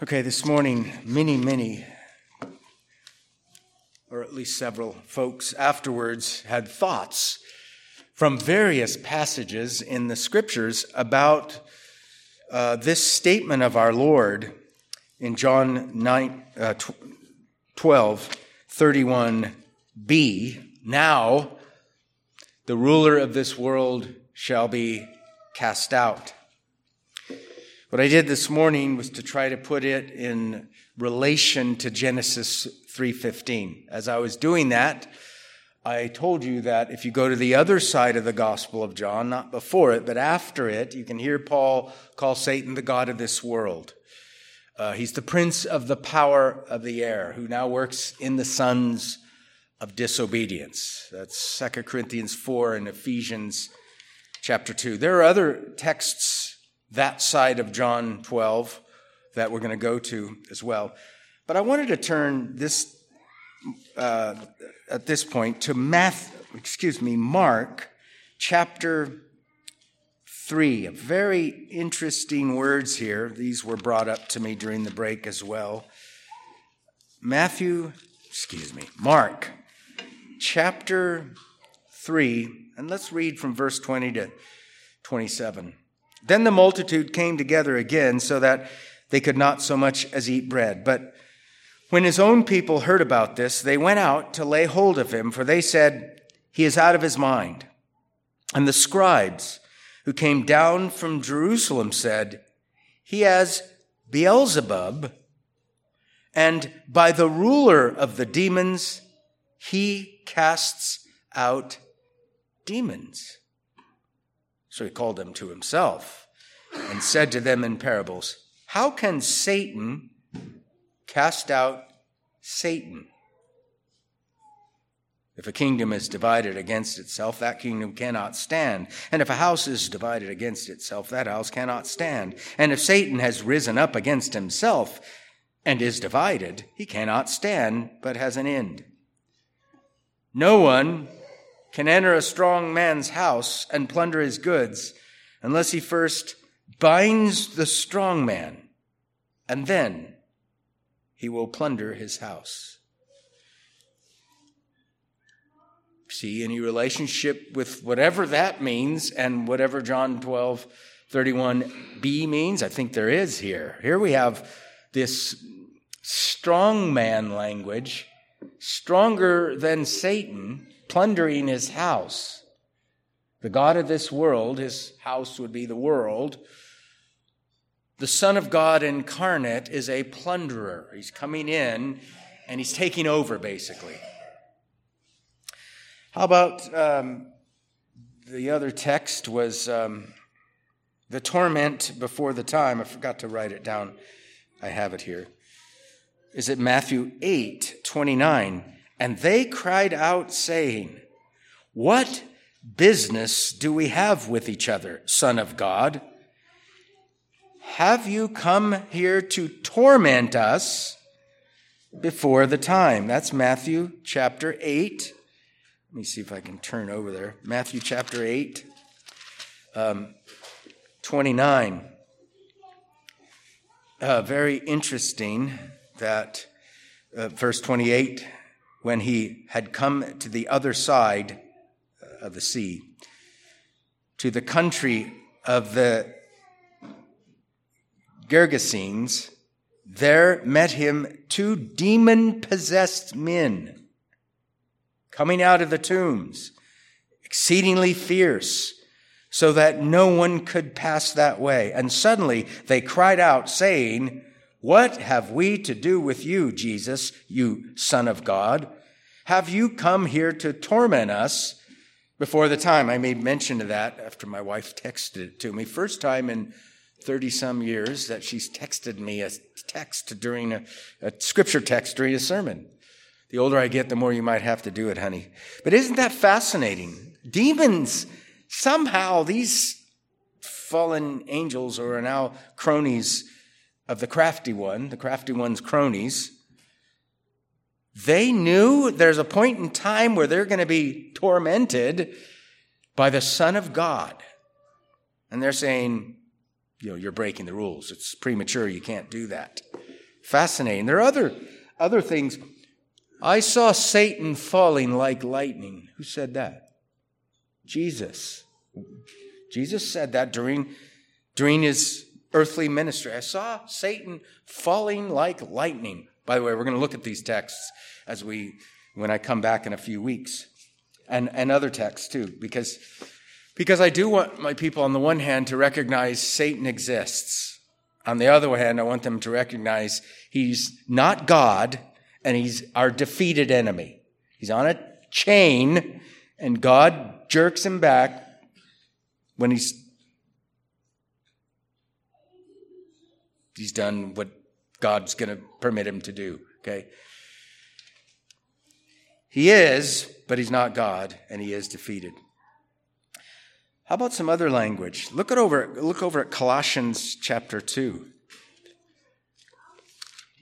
Okay, this morning, many, many, or at least several folks afterwards had thoughts from various passages in the scriptures about uh, this statement of our Lord in John 9, uh, 12, 31b. Now, the ruler of this world shall be cast out. What I did this morning was to try to put it in relation to Genesis 3:15. As I was doing that, I told you that if you go to the other side of the Gospel of John, not before it, but after it, you can hear Paul call Satan the God of this world. Uh, he's the prince of the power of the air, who now works in the sons of disobedience. That's 2 Corinthians 4 and Ephesians chapter 2. There are other texts that side of John 12 that we're going to go to as well. But I wanted to turn this uh, at this point to Math, excuse me, Mark chapter 3. Very interesting words here. These were brought up to me during the break as well. Matthew, excuse me, Mark chapter 3, and let's read from verse 20 to 27. Then the multitude came together again so that they could not so much as eat bread. But when his own people heard about this, they went out to lay hold of him, for they said, He is out of his mind. And the scribes who came down from Jerusalem said, He has Beelzebub, and by the ruler of the demons, he casts out demons. So he called them to himself and said to them in parables, How can Satan cast out Satan? If a kingdom is divided against itself, that kingdom cannot stand. And if a house is divided against itself, that house cannot stand. And if Satan has risen up against himself and is divided, he cannot stand, but has an end. No one can enter a strong man's house and plunder his goods unless he first binds the strong man, and then he will plunder his house. See any relationship with whatever that means and whatever John 12, 31b means? I think there is here. Here we have this strong man language, stronger than Satan plundering his house. The God of this world, his house would be the world. The Son of God incarnate is a plunderer. He's coming in and he's taking over, basically. How about um, the other text was um, the torment before the time. I forgot to write it down. I have it here. Is it Matthew 8 29? And they cried out, saying, What business do we have with each other, Son of God? Have you come here to torment us before the time? That's Matthew chapter 8. Let me see if I can turn over there. Matthew chapter 8, um, 29. Uh, very interesting that uh, verse 28 when he had come to the other side of the sea, to the country of the Gergesenes, there met him two demon possessed men coming out of the tombs, exceedingly fierce, so that no one could pass that way. And suddenly they cried out, saying, what have we to do with you, Jesus, you Son of God? Have you come here to torment us before the time? I made mention of that after my wife texted it to me. First time in 30 some years that she's texted me a text during a, a scripture text during a sermon. The older I get, the more you might have to do it, honey. But isn't that fascinating? Demons, somehow these fallen angels or are now cronies of the crafty one, the crafty one's cronies, they knew there's a point in time where they're going to be tormented by the Son of God. And they're saying, you know, you're breaking the rules. It's premature. You can't do that. fascinating. There are other, other things. I saw Satan falling like lightning. Who said that? Jesus. Jesus said that during, during his earthly ministry. I saw Satan falling like lightning. By the way, we're going to look at these texts as we, when I come back in a few weeks, and, and other texts too, because, because I do want my people, on the one hand, to recognize Satan exists. On the other hand, I want them to recognize he's not God and he's our defeated enemy. He's on a chain and God jerks him back when he's he's done what God's going to permit him to do, okay? He is, but he's not God, and he is defeated. How about some other language? Look at over look over at Colossians chapter 2.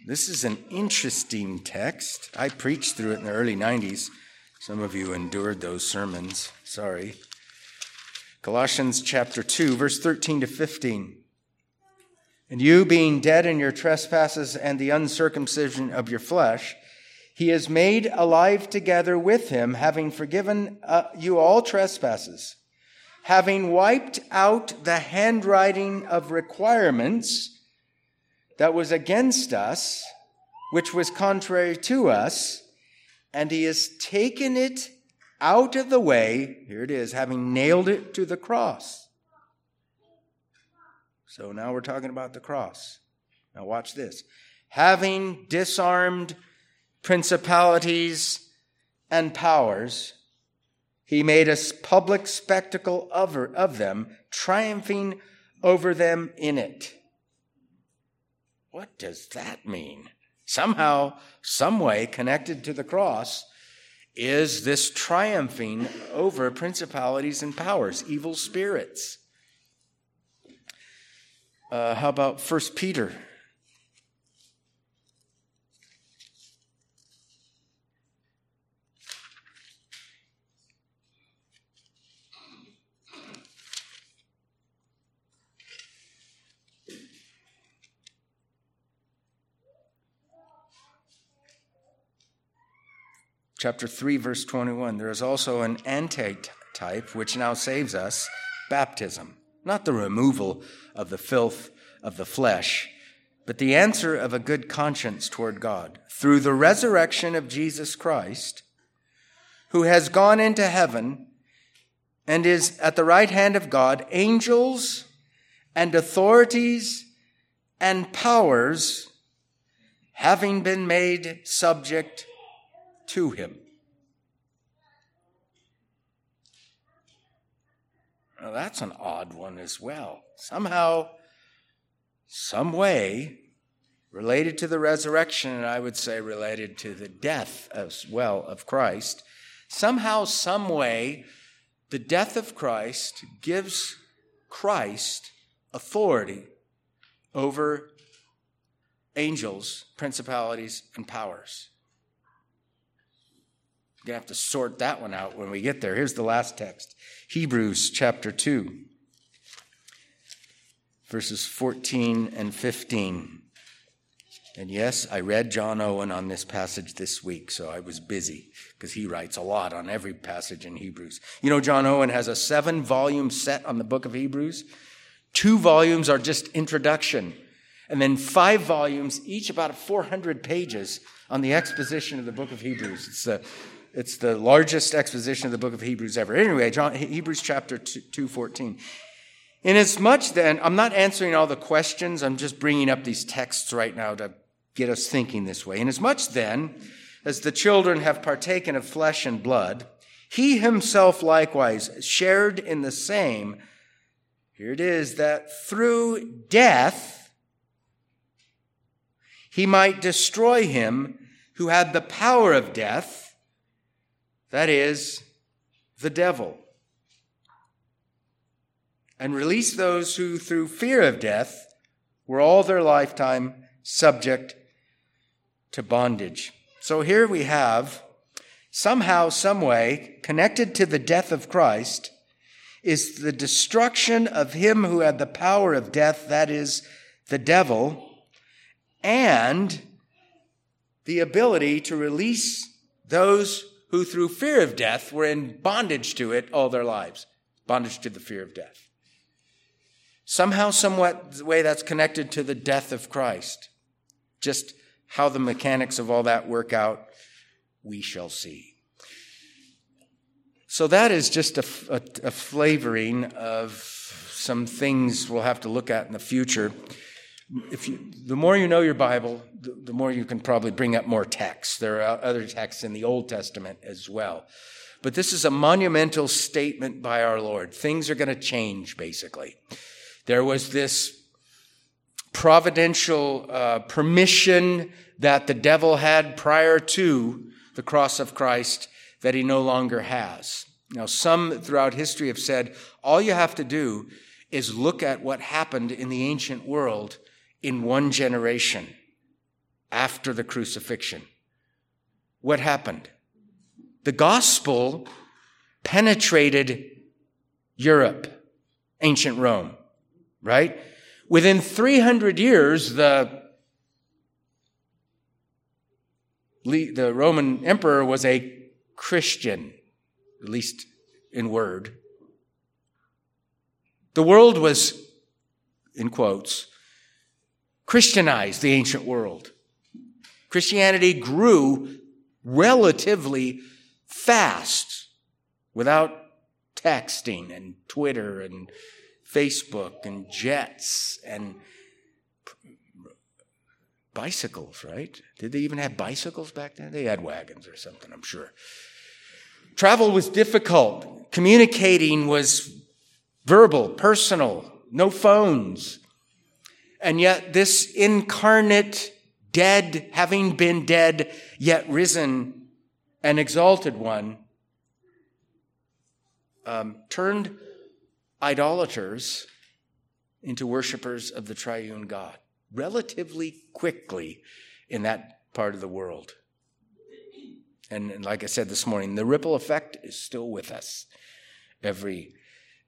This is an interesting text. I preached through it in the early 90s. Some of you endured those sermons. Sorry. Colossians chapter 2, verse 13 to 15. And you, being dead in your trespasses and the uncircumcision of your flesh, he has made alive together with him, having forgiven uh, you all trespasses, having wiped out the handwriting of requirements that was against us, which was contrary to us, and he has taken it out of the way. Here it is, having nailed it to the cross. So now we're talking about the cross. Now watch this. Having disarmed principalities and powers, he made a public spectacle of, of them, triumphing over them in it. What does that mean? Somehow, some way connected to the cross is this triumphing over principalities and powers, evil spirits. Uh, how about 1 Peter? Chapter 3, verse 21. There is also an antitype which now saves us baptism not the removal of the filth of the flesh, but the answer of a good conscience toward God through the resurrection of Jesus Christ, who has gone into heaven and is at the right hand of God, angels and authorities and powers having been made subject to him. Now, that's an odd one as well. Somehow, some way, related to the resurrection, and I would say related to the death as well of Christ, somehow, some way, the death of Christ gives Christ authority over angels, principalities, and powers. Going to have to sort that one out when we get there. Here's the last text Hebrews chapter 2, verses 14 and 15. And yes, I read John Owen on this passage this week, so I was busy because he writes a lot on every passage in Hebrews. You know, John Owen has a seven volume set on the book of Hebrews. Two volumes are just introduction, and then five volumes, each about 400 pages, on the exposition of the book of Hebrews. It's a it's the largest exposition of the book of Hebrews ever. Anyway, John, Hebrews chapter 2, 14. Inasmuch then, I'm not answering all the questions, I'm just bringing up these texts right now to get us thinking this way. Inasmuch then, as the children have partaken of flesh and blood, he himself likewise shared in the same. Here it is that through death, he might destroy him who had the power of death that is, the devil, and release those who, through fear of death, were all their lifetime subject to bondage. So here we have, somehow, some way, connected to the death of Christ, is the destruction of him who had the power of death, that is, the devil, and the ability to release those who, through fear of death, were in bondage to it all their lives bondage to the fear of death. Somehow, somewhat, the way that's connected to the death of Christ. Just how the mechanics of all that work out, we shall see. So, that is just a, a, a flavoring of some things we'll have to look at in the future if you, the more you know your Bible, the, the, more you can probably bring up more texts. There are other texts in the Old Testament as well. But this is a monumental statement by our Lord. Things are going to change, basically. There was this providential uh, permission that the devil had prior to the cross of Christ that he no longer has. Now, some throughout history have said all you have to do is look at what happened in the ancient world in one generation after the crucifixion. What happened? The gospel penetrated Europe, ancient Rome, right? Within 300 years, the, the Roman emperor was a Christian, at least in word. The world was, in quotes, Christianized the ancient world. Christianity grew relatively fast without texting and Twitter and Facebook and jets and bicycles, right? Did they even have bicycles back then? They had wagons or something, I'm sure. Travel was difficult. Communicating was verbal, personal, no phones. And yet, this incarnate, dead, having been dead, yet risen and exalted one, um, turned idolaters into worshippers of the triune God relatively quickly in that part of the world. And, and, like I said this morning, the ripple effect is still with us every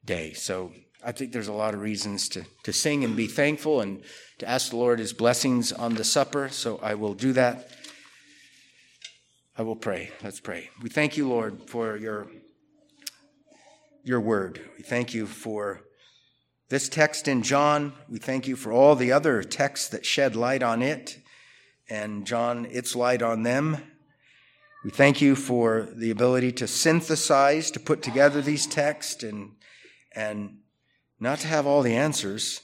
day. So I think there's a lot of reasons to, to sing and be thankful and to ask the Lord his blessings on the supper. So I will do that. I will pray. Let's pray. We thank you, Lord, for your, your word. We thank you for this text in John. We thank you for all the other texts that shed light on it and John, its light on them. We thank you for the ability to synthesize, to put together these texts and, and not to have all the answers,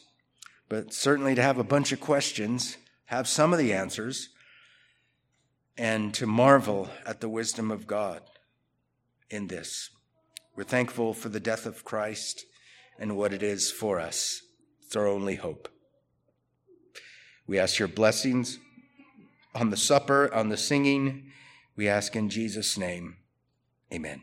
but certainly to have a bunch of questions, have some of the answers, and to marvel at the wisdom of God in this. We're thankful for the death of Christ and what it is for us. It's our only hope. We ask your blessings on the supper, on the singing. We ask in Jesus' name. Amen.